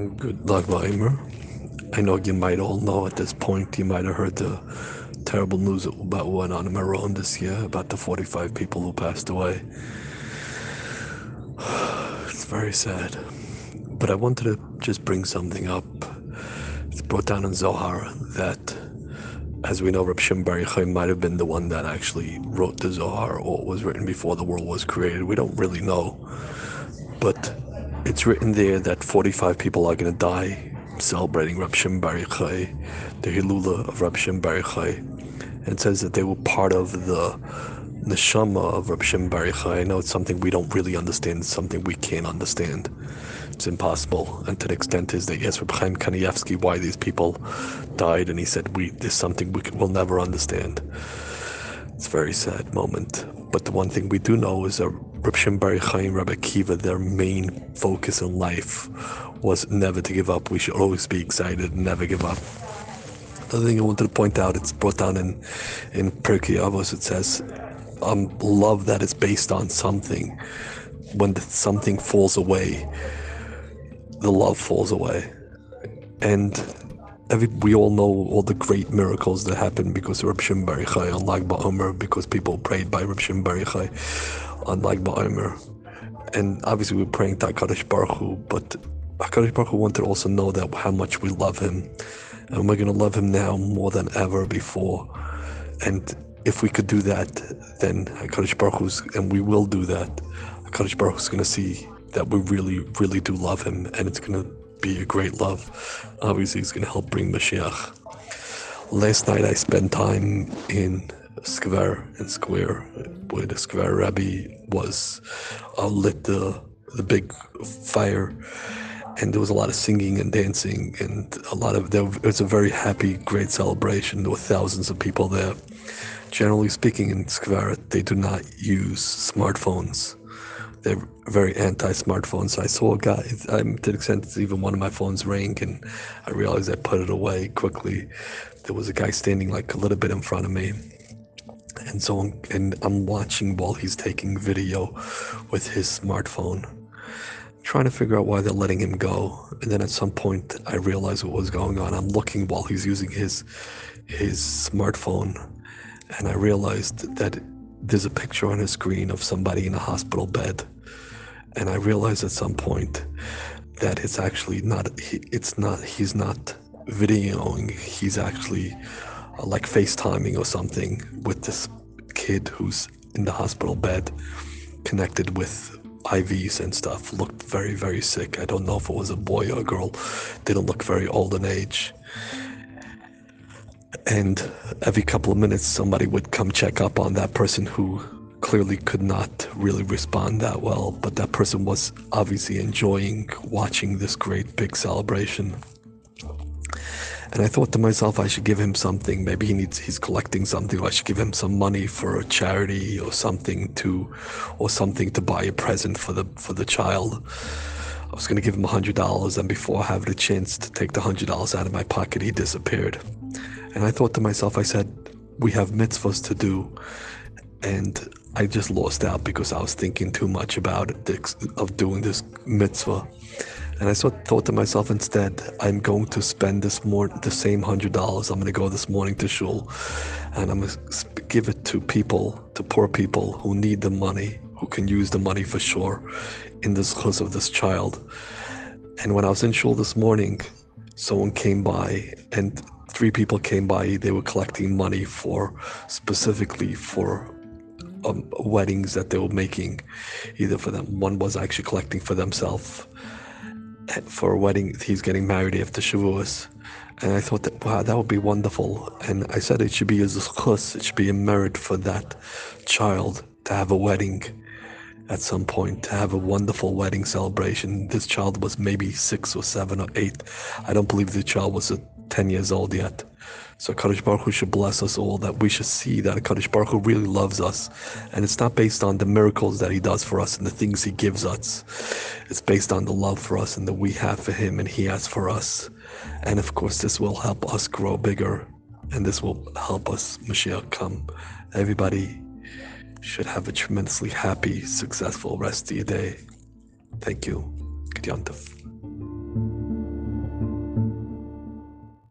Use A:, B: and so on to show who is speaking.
A: Good luck, Weimer. I know you might all know at this point, you might have heard the terrible news about what went on in Meron this year, about the 45 people who passed away. It's very sad. But I wanted to just bring something up. It's brought down in Zohar that, as we know, Reb Shimon Bar might have been the one that actually wrote the Zohar or was written before the world was created. We don't really know. But it's written there that 45 people are going to die celebrating Shimon Bar Yochai, the Hilula of Shimon Bar Yochai. And it says that they were part of the neshama of Shimon Bar Yochai. I know it's something we don't really understand, it's something we can't understand. It's impossible. And to the extent is that, yes, Reb Chaim Kanievsky, why these people died, and he said, we, there's something we will never understand. It's a very sad moment. But the one thing we do know is that Reb Shimon Bar and Rabbi Akiva, their main focus in life was never to give up. We should always be excited and never give up. The other thing I wanted to point out, it's brought down in in Pirkei Avos. It says, um, "Love that is based on something. When the, something falls away, the love falls away." And every, we all know all the great miracles that happened because of Reb Shimon Bar Yochai on BaOmer, because people prayed by Reb Shimon Bar Yochai on BaOmer. And obviously we're praying to HaKadosh Baruch Hu, but HaKadosh Baruch Hu wanted to also know that how much we love him. And we're going to love him now more than ever before. And if we could do that, then HaKadosh Baruch Hu's, and we will do that, HaKadosh Baruch Hu's going to see that we really, really do love him. And it's going to be a great love. Obviously, it's going to help bring Mashiach. Last night I spent time in Skver and Square, where the Skver Rabbi was uh, lit the the big fire, and there was a lot of singing and dancing, and a lot of there it was a very happy, great celebration. There were thousands of people there. Generally speaking, in Skver, they do not use smartphones they're very anti-smartphones. So I saw a guy. I'm to the extent even one of my phones rang, and I realized I put it away quickly. There was a guy standing like a little bit in front of me, and so I'm, and I'm watching while he's taking video with his smartphone, trying to figure out why they're letting him go. And then at some point, I realized what was going on. I'm looking while he's using his his smartphone, and I realized that there's a picture on his screen of somebody in a hospital bed and i realized at some point that it's actually not it's not he's not videoing he's actually uh, like facetiming or something with this kid who's in the hospital bed connected with ivs and stuff. Looked very very sick. I don't know if it was a boy or a girl. Didn't look very old in age and every couple of minutes somebody would come check up on that person who clearly could not really respond that well but that person was obviously enjoying watching this great big celebration. And i thought to myself i should give him something. Maybe he needs he's collecting something i should give him some money for a charity or something to or something to buy a present for the for the child. I was going to give him a $100, and before I have the chance to take the $100 out of my pocket, he disappeared. And I thought to myself, I said, we have mitzvahs to do. And I just lost out because I was thinking too much about it, of doing this mitzvah. And I thought, thought to myself instead, I'm going to spend this more the same hundred dollars. I'm going to go this morning to shul, and I'm going to give it to people, to poor people who need the money, who can use the money for sure, in this cause of this child. And when I was in shul this morning, someone came by and three people came by. They were collecting money for specifically for um, weddings that they were making, either for them. One was actually collecting for themselves eh, for a wedding. He's getting married after Shavuos. And I thought that, wow, that would be wonderful. And I said it should be a zchus, it should be a merit for that child to have a wedding at some point to have a wonderful wedding celebration. This child was maybe six or seven or eight. I don't believe the child was 10 years old yet. So Kadosh Baruch Hu should bless us all that we should see that Kadosh Baruch Hu really loves us. And it's not based on the miracles that he does for us and the things he gives us. It's based on the love for us and that we have for him and he has for us. And of course, this will help us grow bigger and this will help us, Mashiach, come. Everybody should have a tremendously happy, successful rest of your day. Thank you. Good